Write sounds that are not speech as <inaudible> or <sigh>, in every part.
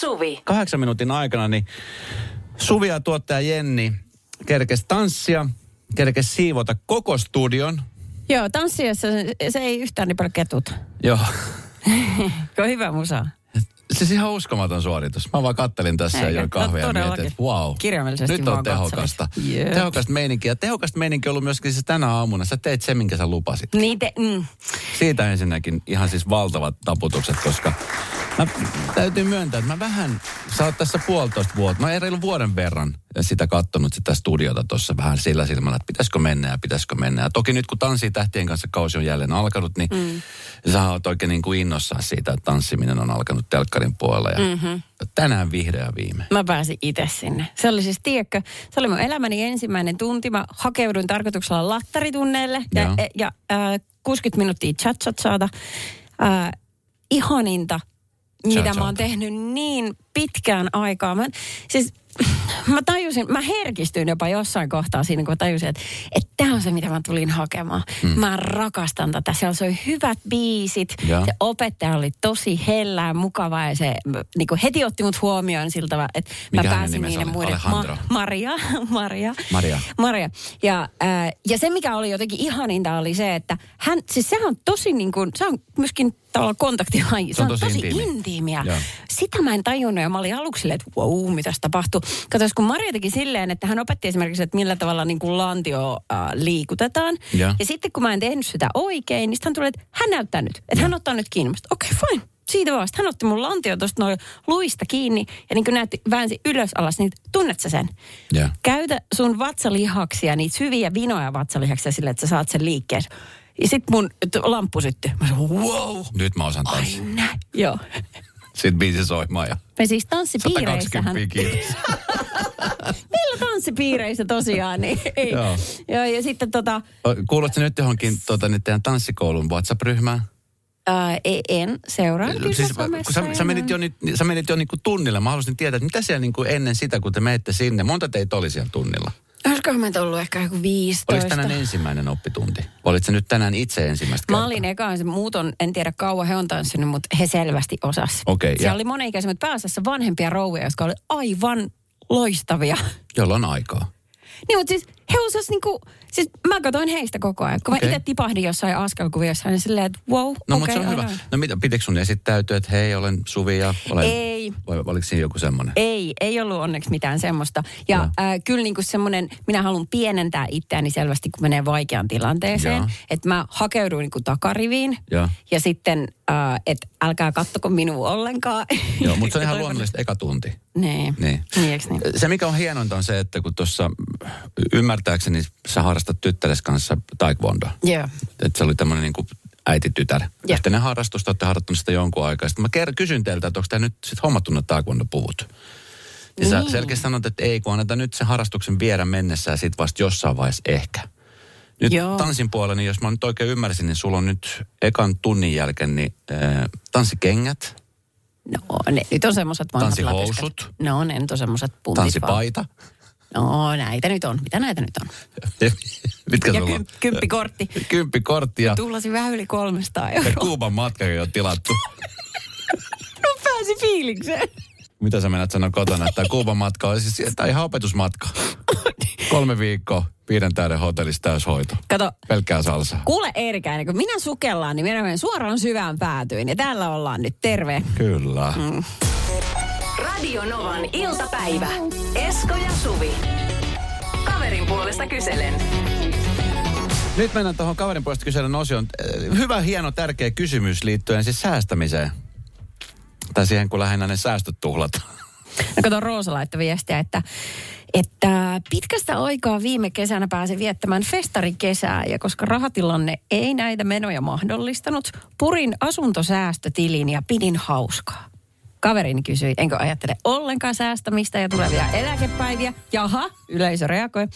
Suvi. Kahdeksan minuutin aikana niin Suvi ja tuottaja Jenni kerkes tanssia, kerkes siivota koko studion. Joo, tanssiessa se, se ei yhtään niin paljon ketut. Joo. <laughs> On hyvä musa. Siis ihan uskomaton suoritus. Mä vaan kattelin tässä ja Eikä? join kahvia No, ja mietin, että wow. Kirjaimellisesti Nyt on tehokasta. Jep. Tehokasta meininkiä. Tehokasta meininkiä on ollut myöskin se tänä aamuna. Sä teit sen, minkä sä lupasit. Niin te, mm. Siitä ensinnäkin ihan siis valtavat taputukset, koska mä täytyy myöntää, että mä vähän, sä oot tässä puolitoista vuotta, mä en reilu vuoden verran sitä kattonut sitä studiota tuossa vähän sillä silmällä, että pitäisikö mennä ja pitäisikö mennä. Ja toki nyt kun Tanssii tähtien kanssa kausi on jälleen alkanut, niin mm. sä oot oikein niin kuin innossaan siitä, että tanssiminen on alkanut telkkarin puolella. Ja mm-hmm. tänään vihdoin ja viime. Mä pääsin itse sinne. Se oli siis, tiedätkö, se oli mun elämäni ensimmäinen tunti. Mä hakeuduin tarkoituksella lattaritunneille ja, Joo. ja äh, 60 minuuttia chat chat saada. Äh, ihaninta, mitä mä oon tehnyt niin pitkään aikaa. Mä, siis <laughs> mä tajusin, mä herkistyin jopa jossain kohtaa siinä, kun mä tajusin, että, että tämä on se, mitä mä tulin hakemaan. Mm. Mä rakastan tätä. Siellä soi hyvät biisit. Joo. Se opettaja oli tosi hellää, mukava ja se niin kuin heti otti mut huomioon siltä, että mä Mikä pääsin oli? muiden... Alejandro? Maria, <laughs> Maria. Maria. Maria. Ja, äh, ja se, mikä oli jotenkin ihaninta, oli se, että hän, siis sehän on tosi niin kuin, se on myöskin tavallaan kontaktilaji. Se on tosi, intiimi. intiimiä. Joo. Sitä mä en tajunnut ja mä olin aluksi silleen, että wow, mitä tapahtuu. Katsotaan, kun Maria teki silleen, että hän opetti esimerkiksi, että millä tavalla niin kuin lantio äh, liikutetaan. Joo. Ja sitten kun mä en tehnyt sitä oikein, niin sitten hän tuli, että hän näyttää nyt. Että hän ottaa nyt kiinni. Okei, okay, fine. Siitä vaan. Sitten hän otti mun lantio tuosta noin luista kiinni ja niin kuin näytti, väänsi ylös alas, niin tunnet sä sen? Joo. Käytä sun vatsalihaksia, niitä syviä vinoja vatsalihaksia sille, että sä saat sen liikkeen. Ja sit mun lamppu syttyi. Mä sanoin, wow. Nyt mä osaan Ai tanssia. Joo. Sitten biisi soimaan ja Me siis tanssipiireissähän... 120 kiitos. <laughs> Meillä tanssipiireissä tosiaan, niin ei. Joo. Joo, ja sitten tota, Kuulutko nyt johonkin tota, nyt teidän tanssikoulun WhatsApp-ryhmään? ää, e- en seuraa kyllä Siis, kun sä, sä menit jo, nyt, sä menit jo niinku tunnille. Mä haluaisin tietää, että mitä siellä niinku ennen sitä, kun te menette sinne, monta teitä oli siellä tunnilla? Olisikohan meitä ollut ehkä joku 15. Oliko tänään ensimmäinen oppitunti? Olit se nyt tänään itse ensimmäistä kertaa? Mä olin ekaan, se muut on, en tiedä kauan he on tanssinut, mutta he selvästi osas. Okei, Siellä ja- oli moneikäisiä, mutta pääasiassa vanhempia rouvia, jotka oli aivan loistavia. Jolla on aikaa. Niin, mutta siis he osas niinku, siis mä katsoin heistä koko ajan. Kun Okei. mä itse tipahdin jossain askelkuviossa, niin silleen, että wow, No okei, mutta se on hyvä. No mitä, pitikö sun esittäytyä, että hei, olen Suvi ja olen... Ei. Vai oliko siinä joku semmoinen? Ei, ei ollut onneksi mitään semmoista. Ja Joo. äh, kyllä niin kuin semmoinen, minä haluan pienentää itseäni selvästi, kun menee vaikeaan tilanteeseen. Että mä hakeuduin niin kuin takariviin. Joo. Ja sitten, äh, että älkää kattoko minua ollenkaan. Joo, mutta se on Ja <laughs> ihan luonnollista eka tunti. Niin. Niin. Niin, niin? Se, mikä on hienointa, on se, että kun tuossa ymmärtääkseni sä harrastat tyttäres kanssa taekwondoa. Joo. Että se oli tämmöinen niin äiti-tytär. Joo. Yhteinen harrastus, te olette harjoittanut sitä jonkun aikaa. Sitten mä ker- kysyn teiltä, että onko tämä nyt sit hommattu ne taekwondo-puvut? Ja sä Niin. selkeästi sanot, että ei, kun annetaan nyt sen harrastuksen viedä mennessä ja sit vasta jossain vaiheessa ehkä. Nyt Joo. tanssin puolella, niin jos mä nyt oikein ymmärsin, niin sulla on nyt ekan tunnin jälkeen niin, äh, tanssikengät, No, ne nyt on semmoiset vanhat Tanssihousut. No, ne nyt on semmoiset puntit vaan. No, näitä nyt on. Mitä näitä nyt on? <laughs> Mitkä Ja kym- kymppikortti. Kymppikortti ja, Tullasi vähän yli 300 ja euroa. Kuuban matkakin on tilattu. <laughs> No pääsi fiilikseen. Mitä sä menet sanoa kotona, että Kuuban matka on siis tämä ihan opetusmatka. Kolme viikkoa, viiden täyden hotellissa täyshoito. Kato, Pelkkää salsaa. kuule Eerikäinen, kun minä sukellaan, niin minä menen suoraan syvään päätyyn. Ja täällä ollaan nyt. Terve. Kyllä. Mm. Radio Novan iltapäivä. Esko ja Suvi. Kaverin puolesta kyselen. Nyt mennään tuohon kaverin puolesta kyselyn osioon. Eh, Hyvä, hieno, tärkeä kysymys liittyen siis säästämiseen. Tai siihen, kun lähinnä ne säästöt tuhlataan. No kato, Roosa laittoi viestiä, että, että pitkästä aikaa viime kesänä pääsin viettämään festarikesää ja koska rahatilanne ei näitä menoja mahdollistanut, purin asuntosäästötilin ja pidin hauskaa. Kaverini kysyi, enkö ajattele ollenkaan säästämistä ja tulevia eläkepäiviä. Jaha, yleisö reagoi.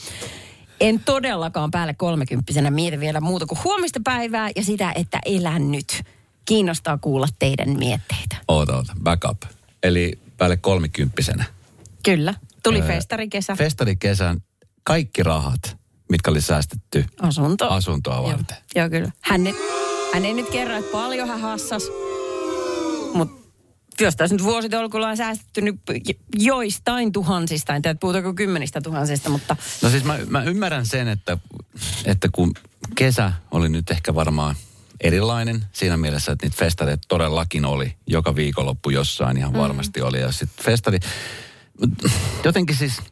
En todellakaan päälle kolmekymppisenä mieti vielä muuta kuin huomista päivää ja sitä, että elän nyt. Kiinnostaa kuulla teidän mietteitä. Oota, oota, backup. Eli päälle kolmikymppisenä. Kyllä, tuli Öö, festarikesä. Festarikesän kaikki rahat, mitkä oli säästetty Asunto. asuntoa Joo, varten. joo kyllä. Hän, ei- hän ei nyt kerro, että paljon hän hassas, jos tässä nyt vuositolkulla on säästetty nyt joistain tuhansista, en tiedä puhutaanko kymmenistä tuhansista, mutta... No siis mä, mä ymmärrän sen, että, että kun kesä oli nyt ehkä varmaan erilainen siinä mielessä, että niitä festareita todellakin oli. Joka viikonloppu jossain ihan varmasti mm. oli. Ja sitten festari, jotenkin siis,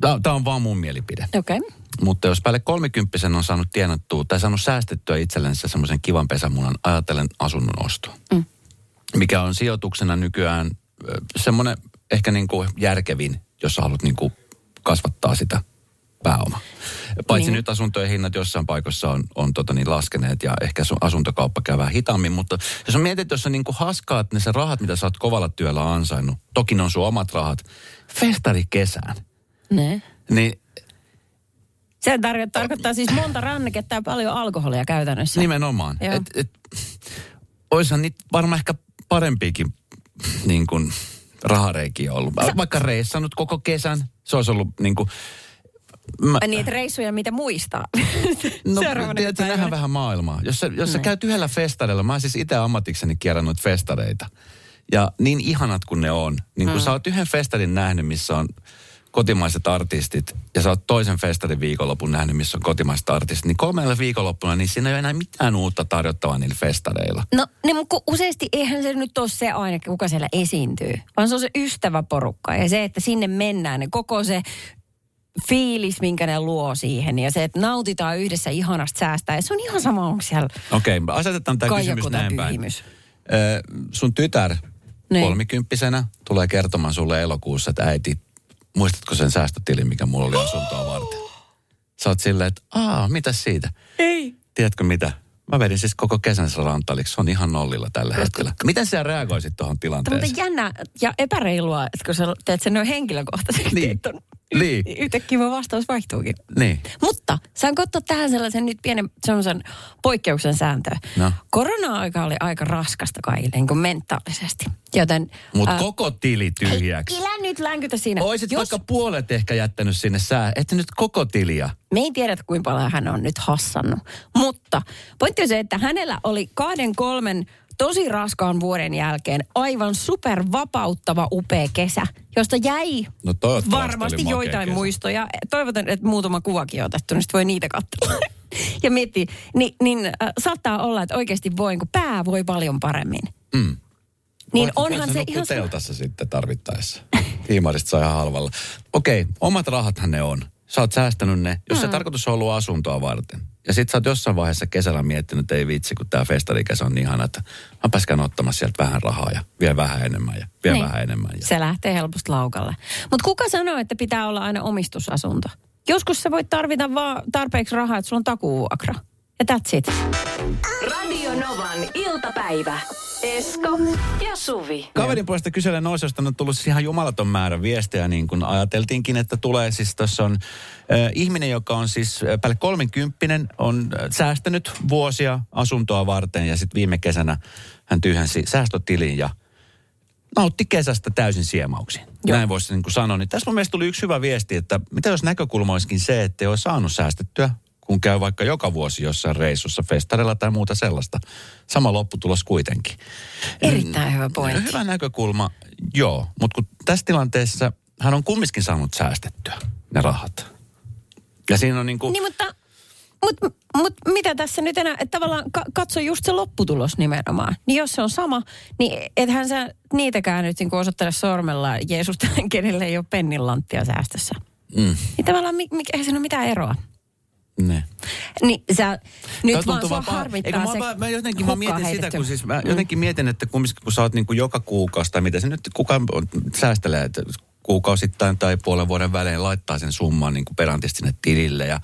tämä on vaan mun mielipide. Okei. Okay. Mutta jos päälle kolmikymppisen on saanut tienattua tai saanut säästettyä itsellensä semmoisen kivan pesämunan, ajatellen asunnon ostoa. Mm. Mikä on sijoituksena nykyään semmoinen ehkä niin kuin järkevin, jos sä haluat niin kuin kasvattaa sitä pääoma. Paitsi niin. nyt asuntojen hinnat jossain paikoissa on, on tota niin laskeneet ja ehkä sun asuntokauppa käy vähän hitaammin, mutta jos on mietit, jos sä niin kuin haskaat ne se rahat, mitä sä oot kovalla työllä ansainnut, toki ne on sun omat rahat, festari kesään. Ne. Niin se tarko- tarkoittaa siis monta ranneketta ja paljon alkoholia käytännössä. Nimenomaan. Et, et, oishan niitä varmaan ehkä parempiakin niin kuin, rahareikiä ollut. Sä... Vaikka reissannut koko kesän, se olisi ollut niin kuin, Mä... Niitä reissuja, mitä muistaa. <laughs> no, tiedätkö, nähdään vähän maailmaa. Jos sä, jos sä käyt yhdellä festareilla, mä oon siis itse ammatikseni kierrannut festareita. Ja niin ihanat kuin ne on, niin kun hmm. sä oot yhden festarin nähnyt, missä on kotimaiset artistit, ja sä oot toisen festarin viikonlopun nähnyt, missä on kotimaiset artistit, niin kolmella viikonloppuna, niin siinä ei ole enää mitään uutta tarjottavaa niillä festareilla. No, niin, mutta useasti eihän se nyt ole se aina, kuka siellä esiintyy, vaan se on se ystäväporukka ja se, että sinne mennään, niin koko se fiilis, minkä ne luo siihen ja se, että nautitaan yhdessä ihanasta säästää. Ja se on ihan sama, onko siellä Okei, okay, asetetaan tämä kysymys näin päin. Ö, sun tytär niin. kolmikymppisenä tulee kertomaan sulle elokuussa, että äiti, muistatko sen säästötilin, mikä mulla oli asuntoa varten? Sä oot silleen, että aa, mitä siitä? Ei. Tiedätkö mitä? Mä vedin siis koko kesän rantaliksi. Se on ihan nollilla tällä hetkellä. Miten sä reagoisit tuohon tilanteeseen? Mutta jännä ja epäreilua, että kun sä teet sen noin henkilökohtaisesti. Niin. Niin. Yhtäkkiä vastaus vaihtuukin. Niin. Mutta saan ottaa tähän sellaisen nyt pienen semmoisen poikkeuksen sääntöä. No. Korona-aika oli aika raskasta kaikille niin kuin mentaalisesti. Joten... Mutta äh, koko tili tyhjäksi. Ei, nyt länkytä siinä. Oisit Jos... vaikka puolet ehkä jättänyt sinne sää. Että nyt koko tiliä. Me ei tiedä, kuinka paljon hän on nyt hassannut. Mutta pointti on se, että hänellä oli kahden, kolmen tosi raskaan vuoden jälkeen aivan super vapauttava upea kesä, josta jäi no varmasti joitain kesä. muistoja. Toivotan, että muutama kuvakin on otettu, niin voi niitä katsoa. <laughs> ja miettii, niin, niin äh, saattaa olla, että oikeasti voi, kun pää voi paljon paremmin. Mm. Niin Voit, onhan se ihan... teltassa sitten tarvittaessa. Tiimarista saa ihan halvalla. Okei, okay, omat rahathan ne on. Sä oot säästänyt ne, jos mm. se tarkoitus on ollut asuntoa varten. Ja sit sä oot jossain vaiheessa kesällä miettinyt, että ei vitsi, kun tää festarikesä on niin ihana, että mä pääskään ottamassa sieltä vähän rahaa ja vielä vähän enemmän ja vielä niin. vähän enemmän. Ja... Se lähtee helposti laukalle. Mutta kuka sanoo, että pitää olla aina omistusasunto? Joskus sä voit tarvita vaan tarpeeksi rahaa, että sulla on takuvuokra. Ja that's it. Radio Novan iltapäivä. Esko ja Suvi. Kaverin puolesta kyselen noisesta on tullut siis ihan jumalaton määrä viestejä, niin kuin ajateltiinkin, että tulee. Siis tässä on äh, ihminen, joka on siis äh, päälle kolminkymppinen, on äh, säästänyt vuosia asuntoa varten ja sitten viime kesänä hän tyhjensi säästötilin ja nautti kesästä täysin siemauksiin. Joo. Näin voisi niin kuin sanoa. Niin tässä mun mielestä tuli yksi hyvä viesti, että mitä jos näkökulma olisikin se, että ei ole saanut säästettyä kun käy vaikka joka vuosi jossain reissussa, festarella tai muuta sellaista. Sama lopputulos kuitenkin. Erittäin hyvä pointti. Hyvä näkökulma, joo. Mutta kun tässä tilanteessa hän on kumminkin saanut säästettyä ne rahat. Ja siinä on niin kuin... Niin, mutta mutta mut mitä tässä nyt enää, että tavallaan ka- katso just se lopputulos nimenomaan. Niin jos se on sama, niin ethän sä niitäkään nyt niin osoittele sormella Jeesusta, kenelle ei ole pennilanttia säästössä. Mm. Niin tavallaan mi- mi- eihän siinä ole mitään eroa. Ne. Niin sä, nyt vaan sua harmittaa Eikö, se mä, mä, jotenkin mä mietin heitetty. sitä, kun siis mä mm. jotenkin mietin, että kun, kun sä oot niin kuin joka kuukausi tai mitä se nyt kukaan säästelee, että kuukausittain tai puolen vuoden välein laittaa sen summan niin perantisti sinne tilille ja,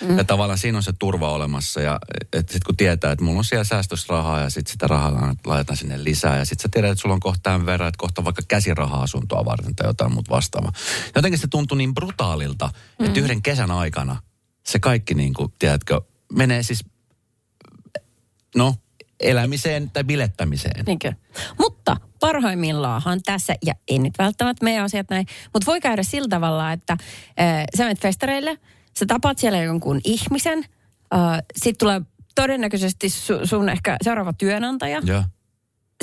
mm. ja tavallaan siinä on se turva olemassa ja että sit kun tietää, että mulla on siellä säästösrahaa ja sitten sitä rahaa laitetaan sinne lisää ja sitten sä tiedät, että sulla on kohta tämän verran, että kohta vaikka käsiraha-asuntoa varten tai jotain muuta vastaavaa. Jotenkin se tuntui niin brutaalilta, mm. että yhden kesän aikana se kaikki niin kuin, tiedätkö, menee siis, no, elämiseen tai bilettämiseen. Niinkö? Mutta parhaimmillaanhan tässä, ja ei nyt välttämättä meidän asiat näin, mutta voi käydä sillä tavalla, että äh, sä menet festareille, sä tapaat siellä jonkun ihmisen, äh, sitten tulee todennäköisesti su, sun ehkä seuraava työnantaja. Ja.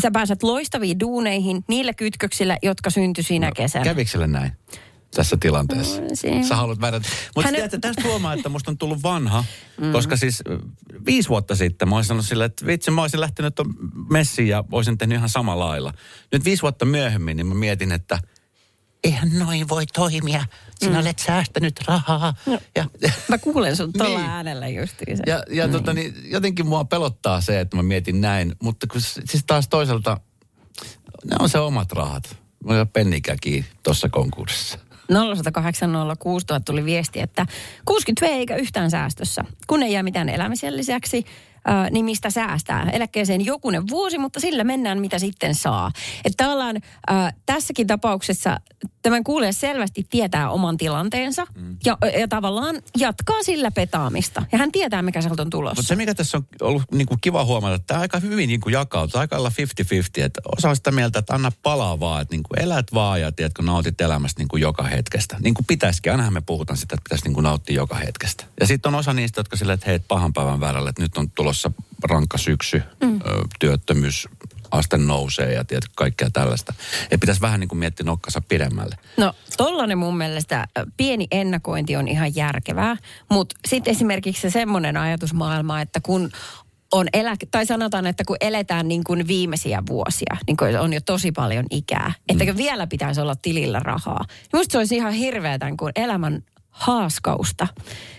sä pääset loistaviin duuneihin niillä kytköksillä, jotka syntyi siinä kesänä. Kävikö näin? Tässä tilanteessa. Siinä. Sä haluat väärät. Mutta Hän- tästä huomaa, että musta on tullut vanha, mm. koska siis viisi vuotta sitten mä olisin sanonut silleen, että vitsi mä olisin lähtenyt messiin ja olisin tehnyt ihan samalla lailla. Nyt viisi vuotta myöhemmin, niin mä mietin, että eihän noin voi toimia. Sinä mm. olet säästänyt rahaa. No. Ja, Mä kuulen sun <laughs> tuolla Niin. äänellä justiinsa. ja, ja niin. Tota, niin, jotenkin mua pelottaa se, että mä mietin näin. Mutta kun, siis taas toisaalta, ne on se omat rahat. Mä olin pennikäkin tuossa konkurssissa. 0806000 tuli viesti, että 60 V eikä yhtään säästössä. Kun ei jää mitään elämisen lisäksi, niin mistä säästää? Eläkkeeseen jokunen vuosi, mutta sillä mennään mitä sitten saa. Että tavallaan ää, tässäkin tapauksessa tämän kuulee selvästi tietää oman tilanteensa mm. ja, ja tavallaan jatkaa sillä petaamista. Ja hän tietää, mikä sieltä on tulossa. Mutta se, mikä tässä on ollut niin kuin kiva huomata, että tämä aika hyvin niin kuin jakautuu, aika lailla 50-50, että osa on sitä mieltä, että anna palaa vaan, että niin kuin elät vaan ja tiedätkö, nautit elämästä niin kuin joka hetkestä. Niin kuin pitäisikin, ainahan me puhutaan sitä, että pitäisi niin kuin nauttia joka hetkestä. Ja sitten on osa niistä, jotka silleen, että hei, pahan päivän väärällä, että nyt on tulossa rankka syksy, mm. työttömyys, aste nousee ja tiedätkö, kaikkea tällaista. Että pitäisi vähän niin kuin miettiä nokkansa pidemmälle. No tollainen mun mielestä pieni ennakointi on ihan järkevää, mutta sitten esimerkiksi se semmoinen ajatusmaailma, että kun on eläke, tai sanotaan, että kun eletään niin kuin viimeisiä vuosia, niin kuin on jo tosi paljon ikää, että vielä pitäisi olla tilillä rahaa. Musta se olisi ihan hirveätä kuin elämän haaskausta.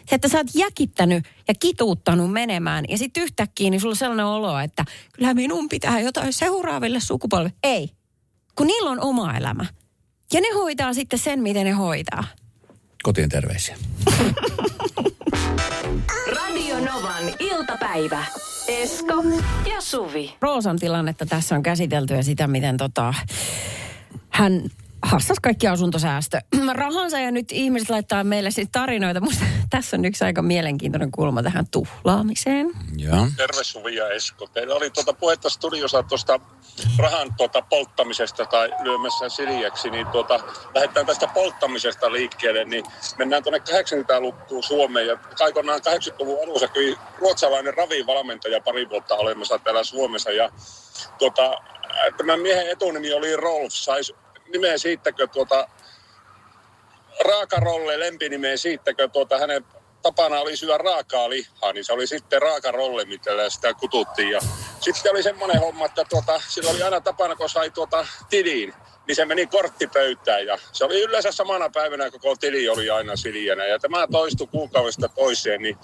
Se, että sä oot jäkittänyt ja kituuttanut menemään ja sitten yhtäkkiä niin sulla on sellainen olo, että kyllä minun pitää jotain seuraaville sukupolville. Ei, kun niillä on oma elämä. Ja ne hoitaa sitten sen, miten ne hoitaa. Kotiin terveisiä. Radio Novan iltapäivä. Esko ja Suvi. Roosan tilannetta tässä on käsitelty ja sitä, miten tota, hän hassasi kaikki asuntosäästö. <clears throat> Rahansa ja nyt ihmiset laittaa meille siis tarinoita. Musta <laughs> tässä on yksi aika mielenkiintoinen kulma tähän tuhlaamiseen. Joo. Terve Suvi ja Esko. Teillä oli tuota puhetta studiossa tuosta rahan tuota polttamisesta tai lyömässä siljäksi, niin tuota, lähdetään tästä polttamisesta liikkeelle, niin mennään tuonne 80-lukuun Suomeen ja aikanaan 80-luvun alussa kyllä ruotsalainen ravivalmentaja pari vuotta olemassa täällä Suomessa ja tuota, tämän miehen etunimi oli Rolf, sais nimeä siitäkö tuota raakarolle lempinimeen siitäkö tuota hänen tapana oli syödä raakaa lihaa, niin se oli sitten raakarolle, mitä sitä kututtiin. Ja sitten oli semmoinen homma, että tuota, sillä oli aina tapana, kun sai tuota tiliin, niin se meni korttipöytään ja se oli yleensä samana päivänä koko tili oli aina siljänä. Ja tämä toistui kuukaudesta toiseen, niin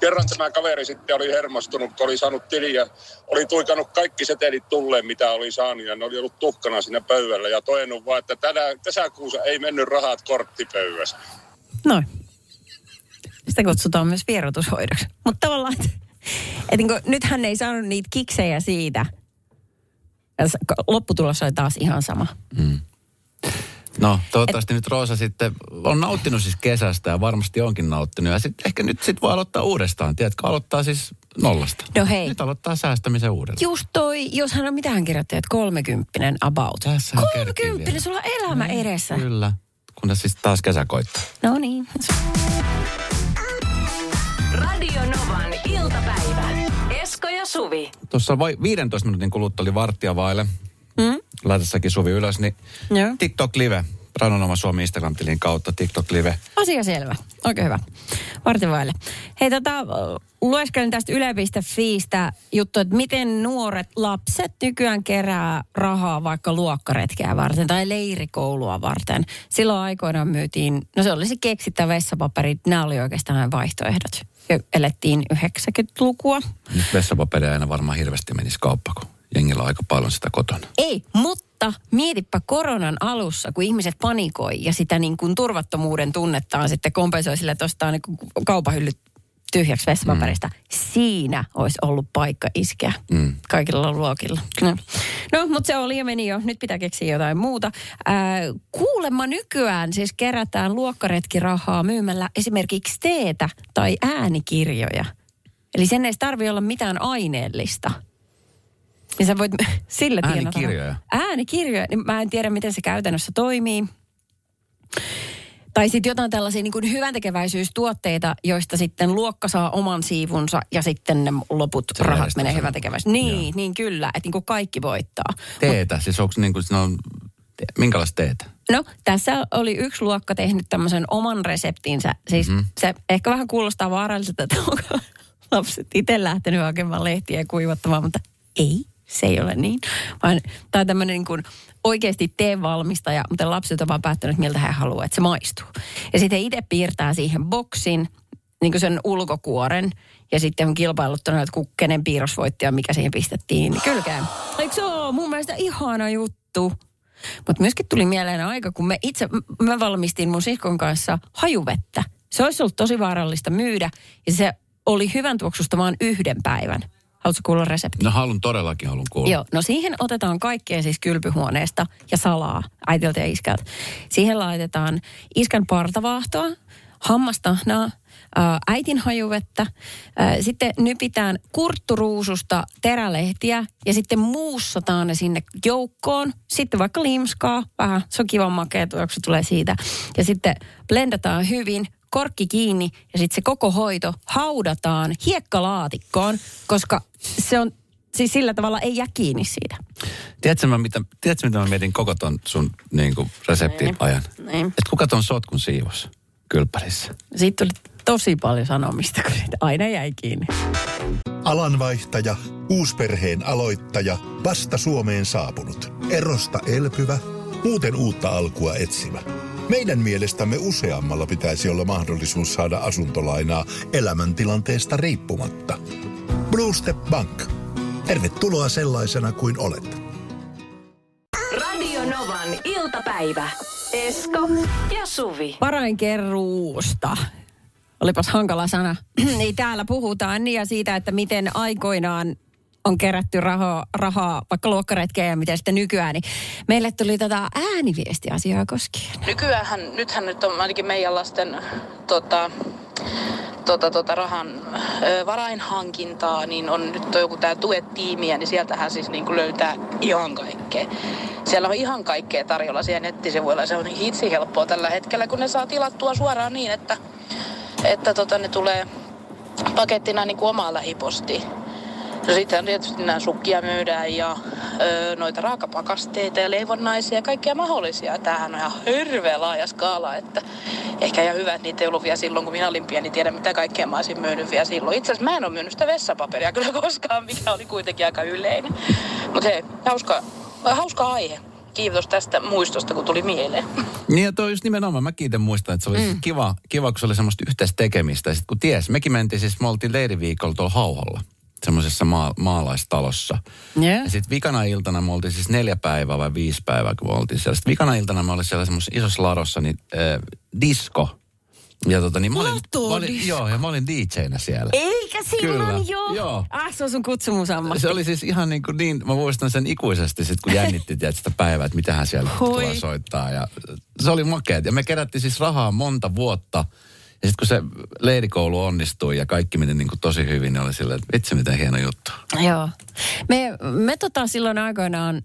kerran tämä kaveri sitten oli hermostunut, kun oli saanut tiliä, oli tuikannut kaikki setelit tulleen, mitä oli saanut, ja ne oli ollut tuhkana siinä pöydällä, ja toennut vaan, että tänä, tässä kuussa ei mennyt rahat korttipöydässä. Noin. Sitä kutsutaan myös vierotushoidoksi. Mutta tavallaan, että, että niin kuin, nyt hän ei saanut niitä kiksejä siitä. Lopputulos oli taas ihan sama. No, toivottavasti nyt Roosa sitten on nauttinut siis kesästä ja varmasti onkin nauttinut. Ja sitten ehkä nyt sitten voi aloittaa uudestaan. Tiedätkö, aloittaa siis nollasta. No hei. Nyt aloittaa säästämisen uudelleen. Just toi, jos hän on mitään kirjoittanut, että kolmekymppinen about. Tässä Kolmekymppinen, sulla on elämä edessä. Kyllä. Kunnes siis taas kesä koittaa. No niin. Radio Novan iltapäivä. Esko ja Suvi. Tuossa vai 15 minuutin kuluttua oli varttia vaille. Mm? Laitassakin Suvi ylös, niin Joo. TikTok Live. Radionoma Suomi Instagram-tilin kautta TikTok Live. Asia selvä. Oikein hyvä. Vartivaille. Hei tota, lueskelin tästä yle.fiistä juttu, että miten nuoret lapset nykyään kerää rahaa vaikka luokkaretkeä varten tai leirikoulua varten. Silloin aikoinaan myytiin, no se oli se keksittä vessapaperi, nämä oli oikeastaan vaihtoehdot. Ja elettiin 90-lukua. Nyt vessapaperia ei enää varmaan hirveästi menisi kauppa, kun jengillä on aika paljon sitä kotona. Ei, mutta mietipä koronan alussa, kun ihmiset panikoi ja sitä niin kuin turvattomuuden tunnettaan sitten kompensoi sille, että ostaa niin kaupahyllyt tyhjäksi vessapaperista. Mm. Siinä olisi ollut paikka iskeä Mm. kaikilla luokilla. No, no mutta se oli ja meni jo. Nyt pitää keksiä jotain muuta. Ää, kuulemma nykyään siis kerätään luokkaretkirahaa myymällä esimerkiksi teetä tai äänikirjoja. Eli sen ei tarvitse olla mitään aineellista. Ja sä voit <laughs> sillä tienata. Äänikirjoja? Äänikirjoja. Niin mä en tiedä, miten se käytännössä toimii. Tai sitten jotain tällaisia niin kuin hyväntekeväisyystuotteita, joista sitten luokka saa oman siivunsa ja sitten ne loput Se rahat menee hyväntekeväisyyteen. Niin, niin kyllä, että niin kuin kaikki voittaa. Teetä, siis onko niin kuin, te, minkälaista teetä? No, tässä oli yksi luokka tehnyt tämmöisen oman reseptinsä. Siis mm-hmm. se ehkä vähän kuulostaa vaaralliselta, että onko lapset itse lähtenyt hakemaan lehtiä ja kuivattamaan, mutta ei, se ei ole niin. Vaan tämä on tämmöinen niin kuin oikeasti teen valmistaja, mutta lapset on vaan päättänyt, miltä he haluaa, että se maistuu. Ja sitten he itse piirtää siihen boksin, niin kuin sen ulkokuoren, ja sitten on kilpailuttanut, että kenen piirros voitti ja mikä siihen pistettiin niin kylkeen. Eikö se ole mun mielestä ihana juttu? Mutta myöskin tuli mieleen aika, kun me itse, mä valmistin mun siskon kanssa hajuvettä. Se olisi ollut tosi vaarallista myydä ja se oli hyvän tuoksusta vaan yhden päivän. Haluatko kuulla resepti? No haluan todellakin, haluan kuulla. Joo, no siihen otetaan kaikkea siis kylpyhuoneesta ja salaa äitiltä ja iskältä. Siihen laitetaan iskän partavaahtoa, hammastahnaa, äitin hajuvettä. Sitten nypitään kurtturuususta terälehtiä ja sitten muussataan ne sinne joukkoon. Sitten vaikka limskaa, vähän, se on kivan makea tuoksu tulee siitä. Ja sitten blendataan hyvin, korkki kiinni ja sitten se koko hoito haudataan hiekkalaatikkoon, koska se on, siis sillä tavalla ei jää kiinni siitä. Tiedätkö, mä, mitä, tiedätkö, mitä mä mietin koko ton sun niin kuin, reseptin ajan? Niin. Että kuka ton sotkun siivos kylppärissä? Siitä tuli tosi paljon sanomista, kun siitä aina jäi kiinni. Alanvaihtaja, uusperheen aloittaja, vasta Suomeen saapunut, erosta elpyvä, muuten uutta alkua etsimä. Meidän mielestämme useammalla pitäisi olla mahdollisuus saada asuntolainaa elämäntilanteesta riippumatta. Blue Step Bank. Tervetuloa sellaisena kuin olet. Radio Novan iltapäivä. Esko ja Suvi. Varainkeruusta. Olipas hankala sana. <clears throat> Ei täällä puhutaan niin ja siitä, että miten aikoinaan on kerätty rahaa, rahaa vaikka luokkaretkeen ja miten sitten nykyään. Niin meille tuli tätä ääniviestiasiaa koskien. Nykyäänhän, nythän nyt on ainakin meidän lasten tota, tota, tota, rahan ö, varainhankintaa, niin on nyt on joku tämä tuet-tiimiä, niin sieltähän siis niin löytää ihan kaikkea. Siellä on ihan kaikkea tarjolla siellä nettisivuilla. Se on hitsi helppoa tällä hetkellä, kun ne saa tilattua suoraan niin, että, että tota, ne tulee pakettina niin kuin omaan lähipostiin. No sitten tietysti nämä sukkia myydään ja ö, noita raakapakasteita ja leivonnaisia ja kaikkia mahdollisia. Tämähän on ihan hirveä laaja skaala, että ehkä ihan hyvä, että niitä ei ollut vielä silloin, kun minä olin pieni, tiedä mitä kaikkea mä olisin myynyt vielä silloin. Itse asiassa mä en ole myynyt sitä vessapaperia kyllä <laughs> koskaan, mikä oli kuitenkin aika yleinen. Mutta hei, hauska, hauska aihe. Kiitos tästä muistosta, kun tuli mieleen. Niin ja toi just nimenomaan, mä kiitän muistaa, että se oli mm. kiva, kiva, kun se oli semmoista yhteistä tekemistä. Ja sit kun ties, mekin mentiin siis, me oltiin leiriviikolla tuolla Hauholla, semmoisessa maa, maalaistalossa. Yeah. Ja sitten vikana iltana me oltiin siis neljä päivää vai viisi päivää, kun me oltiin siellä. Sitten vikana iltana me olin siellä semmoisessa isossa ladossa, niin äh, disco. Ja tota, niin mä olin, mä olin, joo, ja mä olin DJnä siellä. Eikä silloin Kyllä. jo. Joo. Ah, se on sun kutsumusammatti. Se oli siis ihan niin kuin niin, mä muistan sen ikuisesti sit, kun jännitti tiedät, sitä päivää, että mitähän siellä Hui. tulee soittaa. Ja se oli makeet. Ja me kerättiin siis rahaa monta vuotta. Ja sitten kun se leirikoulu onnistui ja kaikki meni niin kuin tosi hyvin, niin oli silleen, että vitsi miten hieno juttu. Joo. Me, me tota silloin aikoinaan,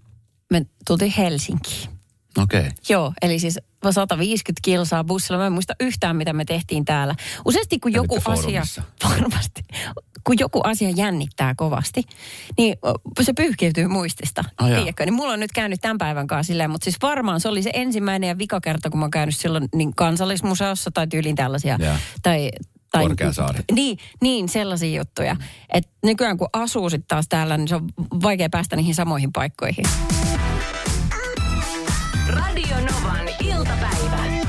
me tultiin Helsinkiin. Okei. Okay. Joo, eli siis 150 kilsaa bussilla. Mä en muista yhtään, mitä me tehtiin täällä. Useasti kun joku asia, <laughs> varmasti, kun joku asia jännittää kovasti, niin se pyyhkiytyy muistista. Tiedätkö? Niin mulla on nyt käynyt tämän päivän kanssa silleen, mutta siis varmaan se oli se ensimmäinen ja vika kerta, kun mä oon käynyt silloin niin kansallismuseossa tai tyyliin tällaisia. Jaa. Tai, tai, Korkeasaari. Niin, niin, sellaisia juttuja. Et nykyään kun asuu sitten taas täällä, niin se on vaikea päästä niihin samoihin paikkoihin. Radio Novan iltapäivä.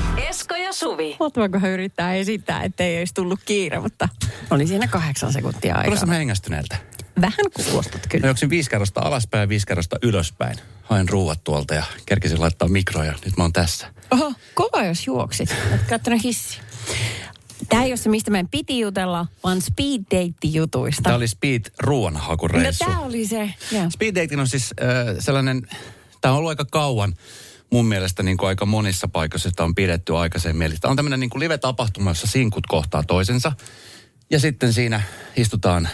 Esko ja Suvi. Voinko yrittää esittää, ettei olisi tullut kiire, mutta oli siinä kahdeksan sekuntia aikaa. Kuulostaa hengästyneeltä. Vähän kuulostat kyllä. juoksin viisi kerrosta alaspäin ja viisi kerrosta ylöspäin. Hain ruuat tuolta ja kerkisin laittaa mikroja. Nyt mä oon tässä. Oho, kova jos juoksit. Olet käyttänyt hissi. Tämä ei ole se, mistä meidän piti jutella, vaan speed date jutuista. Tämä oli speed no ruoanhakureissu. tämä oli se. Joo. Speed dating on siis äh, sellainen, tämä on ollut aika kauan mun mielestä niin kuin aika monissa paikoissa sitä on pidetty aikaisemmin. Eli on tämmöinen niin kuin live-tapahtuma, jossa sinkut kohtaa toisensa. Ja sitten siinä istutaan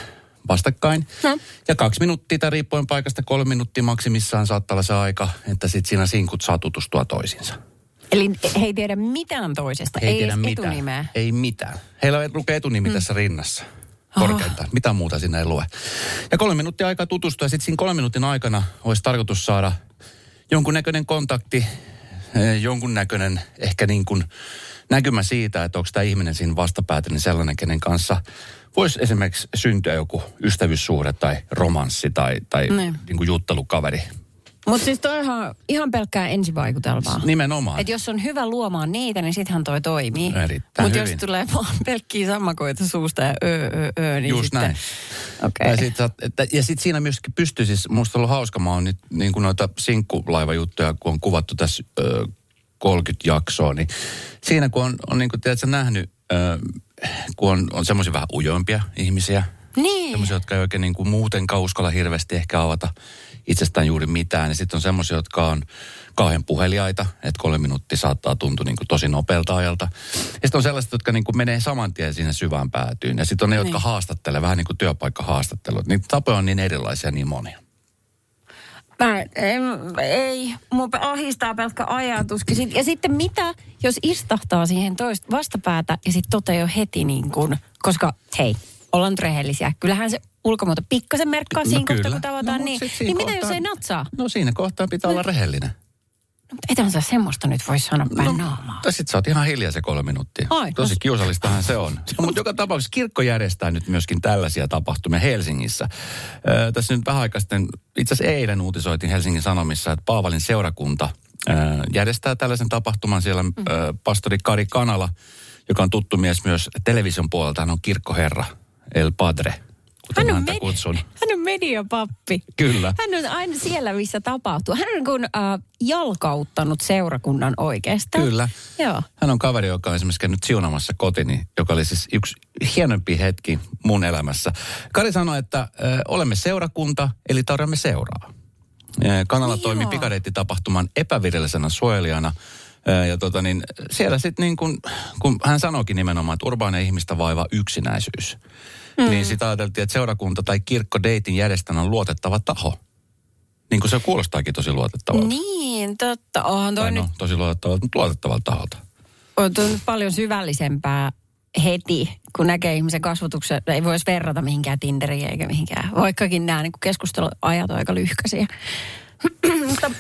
vastakkain. No. Ja kaksi minuuttia tai riippuen paikasta kolme minuuttia maksimissaan saattaa olla se aika, että sitten siinä sinkut saa tutustua toisiinsa. Eli he ei tiedä mitään toisesta, ei, Ei, tiedä mitään. etunimeä. Ei mitään. Heillä lukee etunimi mm. tässä rinnassa. Korkeintaan. Mitä muuta sinne ei lue. Ja kolme minuuttia aikaa tutustua. Ja sitten siinä kolmen minuutin aikana olisi tarkoitus saada jonkunnäköinen kontakti, eh, jonkunnäköinen ehkä niin kuin näkymä siitä, että onko tämä ihminen siinä vastapäätä niin sellainen, kenen kanssa voisi esimerkiksi syntyä joku ystävyyssuhde tai romanssi tai, tai Niin. niin kuin juttelukaveri. Mutta siis toi on ihan, ihan pelkkää ensivaikutelmaa. Nimenomaan. Et jos on hyvä luomaan niitä, niin sittenhän toi toimii. Mutta jos tulee vaan pelkkiä sammakoita suusta ja öö, öö, öö, niin Just sitten... näin. Okei. Ja sitten siinä myöskin pystyy siis, musta on ollut hauska, mä oon nyt niin kuin noita sinkkulaiva-juttuja, kun on kuvattu tässä ö, 30 jaksoa, niin siinä kun on, on niin kuin tiedätkö, nähnyt, ö, kun on, on semmoisia vähän ujoimpia ihmisiä, Niin. semmoisia, jotka ei oikein niin kuin muutenkaan uskalla hirveästi ehkä avata itsestään juuri mitään. Ja sitten on semmoisia, jotka on kauhean puheliaita, että kolme minuuttia saattaa tuntua niin kuin tosi nopealta ajalta. Ja sitten on sellaiset, jotka niin kuin menee saman tien sinne syvään päätyyn. Ja sitten on ne, jotka Niin. haastattelee, vähän niin kuin työpaikkahaastattelut. Niitä tapoja on niin erilaisia, niin monia. Mä, en, ei, mun ahistaa pelkkä ajatuskin. Ja sitten mitä, jos istahtaa siihen toista vastapäätä ja sitten toteaa jo heti niin kuin, koska hei, ollaan nyt rehellisiä. Kyllähän se ulkomuoto pikkasen merkkaa No siinä kohtaa, kyllä. kun tavataan No, niin. sit siinä Niin mitä jos kohtaa- ei natsaa? No siinä kohtaa pitää olla rehellinen. No, mutta ethän sä semmoista nyt voi sanoa päin no, naamaa. Tai sitten sä oot ihan hiljaa se kolme minuuttia. Ai, Tosi no- kiusallistahan se on. <laughs> No, mutta joka tapauksessa kirkko järjestää nyt myöskin tällaisia tapahtumia Helsingissä. Ö, tässä nyt vähän aikaa sitten, itse asiassa eilen uutisoitiin Helsingin Sanomissa, että Paavalin seurakunta ö, järjestää tällaisen tapahtuman. Siellä mm. ö, pastori Kari Kanala, joka on tuttu mies myös television puolelta, hän on kirkkoherra, El Padre, kuten Hän on, häntä med- kutsun. hän on mediapappi. Kyllä. Hän on aina siellä, missä tapahtuu. Hän on kuin äh, jalkauttanut seurakunnan oikeastaan. Kyllä. Joo. Hän on kaveri, joka on esimerkiksi käynyt siunaamassa kotini, joka oli siis yksi hienompi hetki mun elämässä. Kari sanoi, että ö, olemme seurakunta, eli tarjoamme seuraa. Ö, Kanala Niin toimi joo. pikadeettitapahtuman epävirallisena suojelijana. Ö, Ja tota niin, siellä sitten niin kun, kun hän sanoikin nimenomaan, että urbaania ihmistä vaivaa yksinäisyys. Mm. Niin sitä ajateltiin, että seurakunta tai kirkko deitin järjestäjänä on luotettava taho. Niin kuin se kuulostaakin tosi luotettavalta. Niin, totta. Onhan toi Tai nyt no, tosi luotettavalta, mutta luotettavalta taholta. on toi nyt paljon syvällisempää heti, kun näkee ihmisen kasvatuksen. Ei voisi verrata mihinkään Tinderiin eikä mihinkään. Vaikkakin nämä niin keskusteluajat on aika lyhkäisiä. <clears throat> Mutta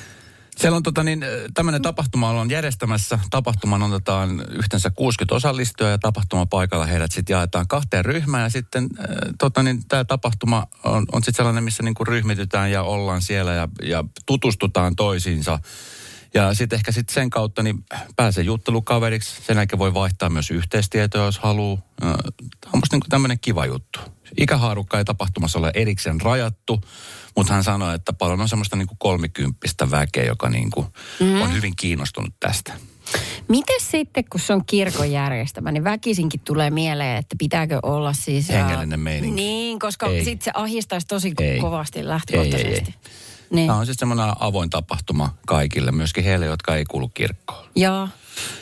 Siellä on tota niin, tämmöinen tapahtuma ollaan järjestämässä. Tapahtuman otetaan yhteensä 60 osallistujaa ja tapahtumapaikalla heidät sitten jaetaan kahteen ryhmään. Ja sitten tota niin, tämä tapahtuma on, on sitten sellainen, missä niinku ryhmitytään ja ollaan siellä ja, ja tutustutaan toisiinsa. Ja sitten ehkä sitten sen kautta niin pääsee juttelukaveriksi. Sen jälkeen voi vaihtaa myös yhteistietoja, jos haluaa. Tämä on musta niinku tämmöinen kiva juttu. Ikähaarukka ei tapahtumassa ole erikseen rajattu, mutta hän sanoi, että paljon on semmoista niinku kolmikymppistä väkeä, joka niinku mm. on hyvin kiinnostunut tästä. miten sitten, kun se on kirkon järjestämä, niin väkisinkin tulee mieleen, että pitääkö olla siis... Hengellinen meininki. Niin, koska sitten se ahistaisi tosi Ei. kovasti lähtökohtaisesti. Ei, ei, ei. Niin. Tämä on siis semmoinen avoin tapahtuma kaikille, myöskin heille, jotka ei kuulu kirkkoon. Joo.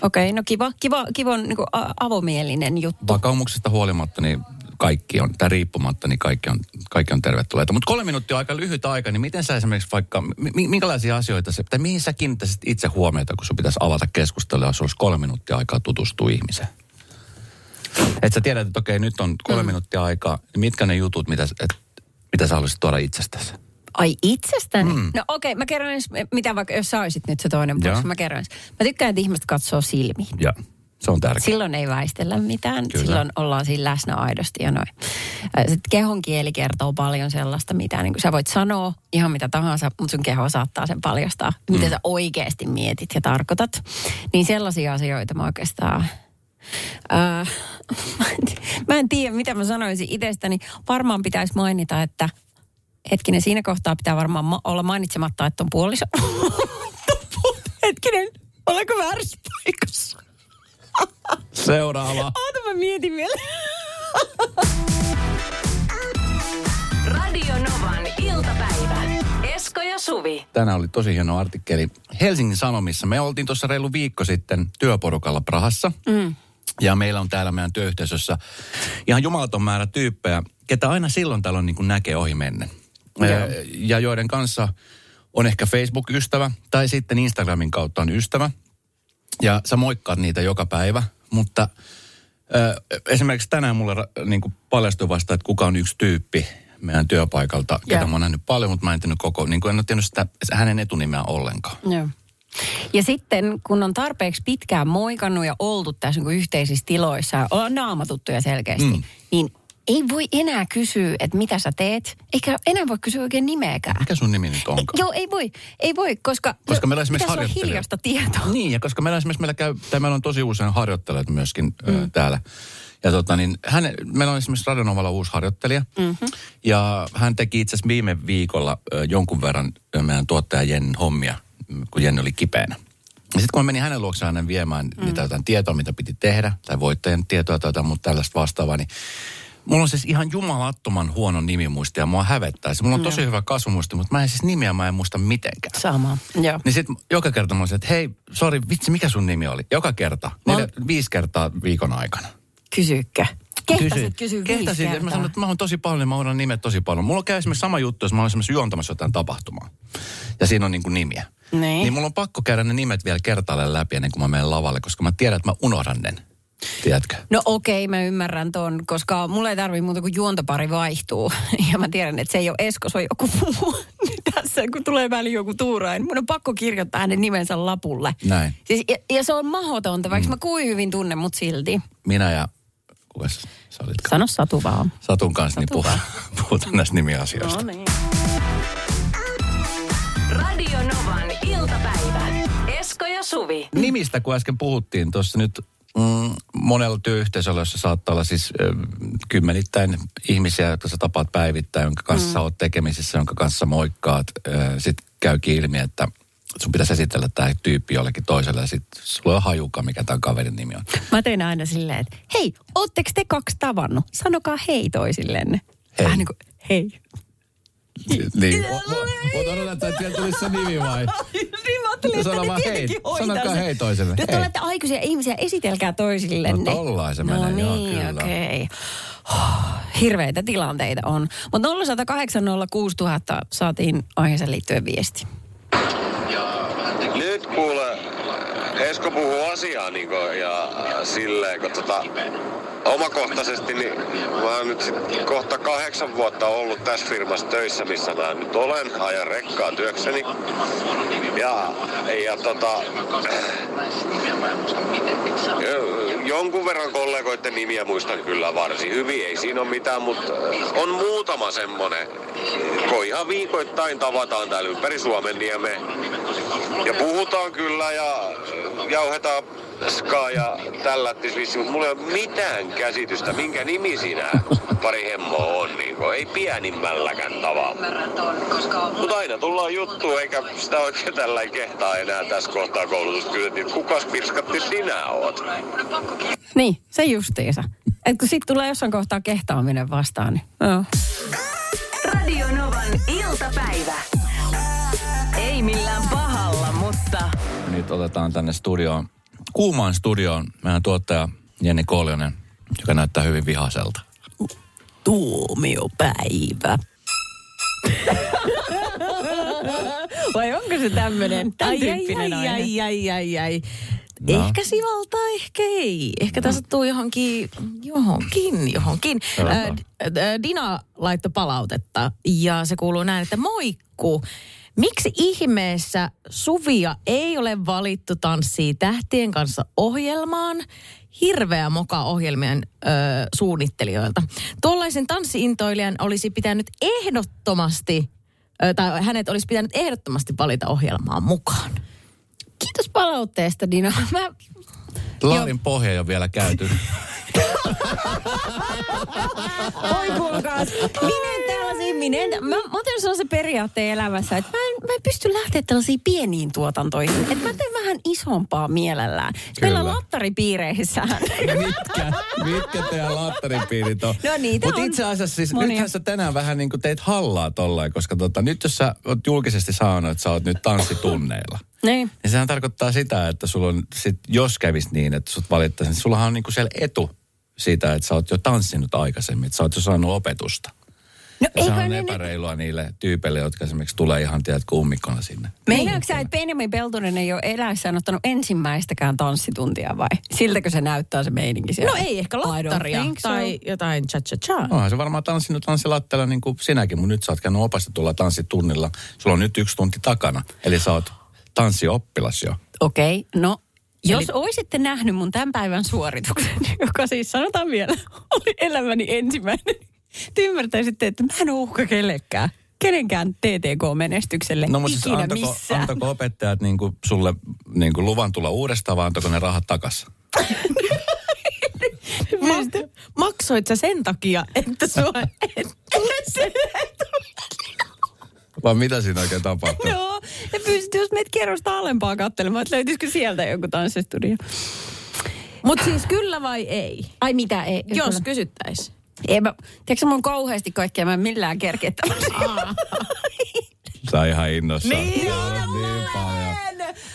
Okei, no kiva, kiva, kiva niin kuin avomielinen juttu. Vakaumuksesta huolimatta, niin kaikki on, tai riippumatta, niin kaikki on, kaikki on tervetulleita. Mutta kolme minuuttia on aika lyhyt aika, niin miten sä esimerkiksi vaikka, mi- minkälaisia asioita, se, tai mihin sä kiinnittäisit itse huomiota, kun sun pitäisi avata keskustelua, jos olisi kolme minuuttia aikaa tutustua ihmiseen? Että sä tiedät, että okei, nyt on kolme mm. minuuttia aikaa, mitkä ne jutut, mitä, et, mitä sä haluaisit tuoda itsestäsi? Ai itsestäni? Mm. No okei, mä kerron edes, mitä vaikka, jos sä olisit nyt se toinen box, mä kerron edes. Mä tykkään, että ihmiset katsoo silmiin. Ja se on tärkeää. Silloin ei väistellä mitään. Kyllä. Silloin ollaan siinä läsnä aidosti ja noin. Sitten kehon kieli kertoo paljon sellaista, mitä niin sä voit sanoa ihan mitä tahansa, mutta sun keho saattaa sen paljastaa, mitä Mm. sä oikeasti mietit ja tarkoitat. Niin sellaisia asioita mä oikeastaan... Äh, mä en ti- mä en tiedä, mitä mä sanoisin itsestäni. Varmaan pitäisi mainita, että hetkinen, siinä kohtaa pitää varmaan ma- olla mainitsematta, että on puoliso. <laughs> hetkinen, olenko väärässä paikassa? Seuraava. Oota, mä mietin vielä. Radio Novan iltapäivä. Esko ja Suvi. Tänään oli tosi hieno artikkeli Helsingin Sanomissa. Me oltiin tuossa reilu viikko sitten työporukalla Prahassa. Mm. Ja meillä on täällä meidän työyhteisössä ihan jumalaton määrä tyyppejä, ketä aina silloin tällöin niin kuin näkee ohi mennen. Ja joiden kanssa on ehkä Facebook-ystävä tai sitten Instagramin kautta on ystävä. Ja sä moikkaat niitä joka päivä, mutta ö, esimerkiksi tänään mulle ra- niin kuin paljastui vasta, että kuka on yksi tyyppi meidän työpaikalta, ketä Joo. mä oon nähnyt paljon, mutta mä en tiennyt koko, niin kuin en ole tiennyt sitä, hänen etunimeä ollenkaan. Joo. Ja sitten kun on tarpeeksi pitkään moikannut ja oltu tässä niin yhteisissä tiloissa, ollaan naamatuttuja selkeästi, mm. niin ei voi enää kysyä, että mitä sä teet, eikä enää voi kysyä oikein nimeäkään. Mikä sun nimi nyt onkaan? Joo, ei voi, ei voi, koska, Koska meillä on esimerkiksi harjoittelija. hiljasta tietoa. Niin, ja koska meillä esimerkiksi meillä käy, tai meillä on tosi usein harjoittelijat myöskin mm. ö, täällä. Ja tota niin, hän, meillä on esimerkiksi Radionovalla uusi harjoittelija. Mm-hmm. Ja hän teki itse asiassa viime viikolla ö, jonkun verran ö, meidän tuottaja Jennin hommia, kun Jenni oli kipeänä. Ja sitten kun mä menin hänen luokseen hänen viemään mm. niitä jotain tietoa, mitä piti tehdä, tai voittajan tietoa tai jotain muuta tällaista vastaavaa, niin Mulla on siis ihan jumalattoman huono nimimuisti ja mua hävettää. Se Mulla on tosi hyvä kasvumuisti, mutta mä en siis nimiä mä en muista mitenkään. Sama. Joo. Niin sitten joka kerta mä olisin, että hei, sori, vitsi, mikä sun nimi oli? Joka kerta. Mä- Neljä, viisi kertaa viikon aikana. Kysykkä. Kehtasit kysyä viisi Kehtasin, kertaa. mä sanoin, että mä oon tosi paljon, niin mä oon nimet tosi paljon. Mulla käy esimerkiksi sama juttu, jos mä olen esimerkiksi juontamassa jotain tapahtumaa. Ja siinä on niin kuin nimiä. Niin. Niin mulla on pakko käydä ne nimet vielä kertaalleen läpi ennen kuin mä menen lavalle, koska mä tiedän, että mä unohdan ne. Tiedätkö? No okei, mä ymmärrän ton, koska mulla ei tarvi muuta kuin juontopari vaihtuu. <laughs> Ja mä tiedän, että se ei ole Esko, se on joku muu. <laughs> Niin Tässä kun tulee väliin joku tuurain, mun on pakko kirjoittaa hänen nimensä lapulle. Näin. Siis, ja, ja, se on mahdotonta, vaikka mm. mä kuin hyvin tunnen mut silti. Minä ja, kuka sä olitkaan? Sano Satu vaan. Satun kanssa, niin Satu puhutaan, <laughs> puhutaan näistä nimiasioista. No niin. Radio Novan iltapäivä. Esko ja Suvi. nimistä, kun äsken puhuttiin tuossa nyt mm, monella työyhteisöllä, jossa saattaa olla siis ö, kymmenittäin ihmisiä, jotka sä tapaat päivittäin, jonka kanssa mm. sä oot tekemisissä, jonka kanssa moikkaat. Sitten käykin ilmi, että sun pitäisi esitellä tämä tyyppi jollekin toiselle ja sitten sulla on hajuka, mikä tämän kaverin nimi on. Mä teen aina silleen, että hei, ootteko te kaksi tavannut? Sanokaa hei toisillenne. Hei. Vähän niin kuin, hei. Niin. Mutta odotan, että vielä tulisi se nimi vai? <laughs> niin mä ajattelin, että Sano ne hei. tietenkin hoitaa Sanokaa sen. hei toiselle. Nyt Hei. olette aikuisia ihmisiä, esitelkää toisillenne. No tollain se no menee, joo, niin, kyllä. okei. <sighs> Hirveitä tilanteita on. Mutta 0108 06000 saatiin aiheeseen liittyen viesti. Nyt kuule, Esko puhuu asiaa niin ja äh, silleen, kun tota, omakohtaisesti, niin mä oon nyt sit kohta kahdeksan vuotta ollut tässä firmassa töissä, missä mä nyt olen, ajan rekkaa työkseni. Ja, ja tota, jo- jonkun verran kollegoiden nimiä muistan kyllä varsin hyvin, ei siinä ole mitään, mutta äh, on muutama semmonen, kun ihan viikoittain tavataan täällä ympäri Suomen niemeä. Ja puhutaan kyllä ja äh, jauhetaan skaa ja tällä vissi, mutta mulla ei ole mitään käsitystä, minkä nimi siinä pari hemmoa on. Niin kuin, ei pienimmälläkään tavalla. Mutta aina tullaan juttuun, eikä sitä oikein tällä kehtaa enää tässä kohtaa koulutusta kysyä, että kukas pirskatti sinä oot? Niin, se justiinsa. Et kun sit tulee jossain kohtaa kehtaaminen vastaan, niin joo. Radio Novan iltapäivä. Ei millään pahalla, mutta Nyt otetaan tänne studioon, kuumaan studioon meidän tuottaja Jenni Koljonen, joka näyttää hyvin vihaselta. Tuomiopäivä. Vai onko se tämmöinen, Ai, ai, aihe? ai, ai, ai, ai. No. Ehkä sivaltaa, ehkä ei. Ehkä tässä tuu johonkin, johonkin, johonkin. Ää, Dina laittoi palautetta ja se kuuluu näin, että moikku. Miksi ihmeessä Suvia ei ole valittu Tanssii tähtien kanssa ohjelmaan? Hirveä moka ohjelmien ö, suunnittelijoilta. Tuollaisen tanssiintoilijan olisi pitänyt ehdottomasti, ö, tai hänet olisi pitänyt ehdottomasti valita ohjelmaan mukaan. Kiitos palautteesta, Dina. <laughs> Mä, Laarin pohja ei ole vielä käyty. <laughs> oi kuulkaas, minä tällaisiin, minä mä, mä tehnyt sellaisen periaatteen elämässä, että mä en, mä en pysty lähteä tällaisiin pieniin tuotantoihin. Että mä teen vähän isompaa mielellään. Meillä Kyllä. lattaripiireissähän. <laughs> mitkä, mitkä teidän laattaripiirit on? No niitä Mutta on itse asiassa siis, monia. nythän sä tänään vähän niin kuin teit hallaa tollain, koska tota, nyt jos sä oot julkisesti sanonut, että sä oot nyt tanssitunneilla, niin. niin sehän tarkoittaa sitä, että sulla on, sit, jos kävisi niin, että sut valittaisiin, niin sullahan on niinku siellä etu siitä, että sä oot jo tanssinut aikaisemmin, että sä oot jo saanut opetusta. No se on ne nyt- epäreilua niille tyypeille, jotka esimerkiksi tulee ihan tiedät kuumikkona sinne. Meinaatko sä, että Benjamin Peltonen ei ole eläessään ottanut ensimmäistäkään tanssituntia vai? Siltäkö se näyttää se meininki siellä? No ei ehkä I don't lottaria think so. tai jotain cha-cha-cha. Onhan se varmaan tanssinut tanssilatteella niin kuin sinäkin, mutta nyt sä oot käynyt opastetulla tanssitunnilla. Sulla on nyt yksi tunti takana, eli sä oot tanssioppilas jo. Okei, okay, no jos Eli... olisitte nähnyt mun tämän päivän suorituksen, <laughs> joka siis sanotaan vielä, <laughs> oli elämäni ensimmäinen, te ymmärtäisitte, että mä en ole uhka kellekään. Kenenkään TTK-menestykselle No mutta siis ikinä antako, missään. antako opettajat niin kuin sulle niin kuin luvan tulla uudestaan, vai antako ne rahat takaisin? Ma- <laughs> maksoit sä sen takia, että sua <laughs> et tule se. Vai mitä siinä oikein tapahtuu? Joo, ja pystyt jos meitä kerrosta alempaa katselemaan, että löytyisikö sieltä joku tanssistudio. Mutta siis kyllä vai ei? Ai mitä ei? Jos kyllä. Ei mä, tiedätkö on kauheasti kaikkea, mä en millään kerkeä <laughs> Sä ihan innossa. Niin, niin paljon.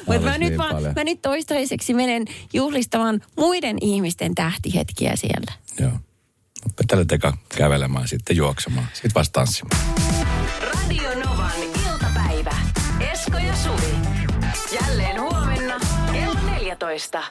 Mutta mä, niin vaan, paljon. mä nyt toistaiseksi menen juhlistamaan muiden ihmisten tähtihetkiä siellä. Joo. Opettele teka kävelemään, sitten juoksemaan, sitten vasta tanssimaan. Radio Novan iltapäivä. Esko ja Suvi. Jälleen huomenna kello 14.